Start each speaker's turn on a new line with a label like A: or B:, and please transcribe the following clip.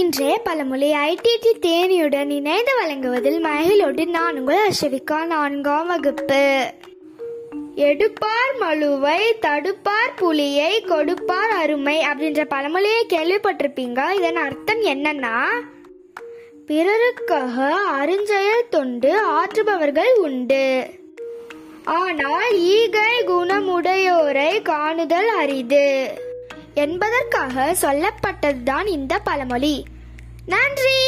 A: இன்றைய பழமொழி ஐடிடி தேனியுடன் இணைந்து வழங்குவதில் மகிழோடு நான் உங்கள் அஷவிகா நான்காம் வகுப்பு. எடுப்பார் மழுவை தடுப்பார் புலியை கொடுப்பார் அருமை அப்படின்ற பழமொழியை கேள்விப்பட்டிருப்பீங்க. இதன் அர்த்தம் என்னன்னா பிறருக்காக அருஞ்செயல் தொண்டு ஆற்றுபவர்கள் உண்டு. ஆனால் ஈகை குணமுடையோரை காணுதல் அரிது. என்பதற்காக சொல்லப்பட்டதுதான் இந்த பழமொழி. நன்றி!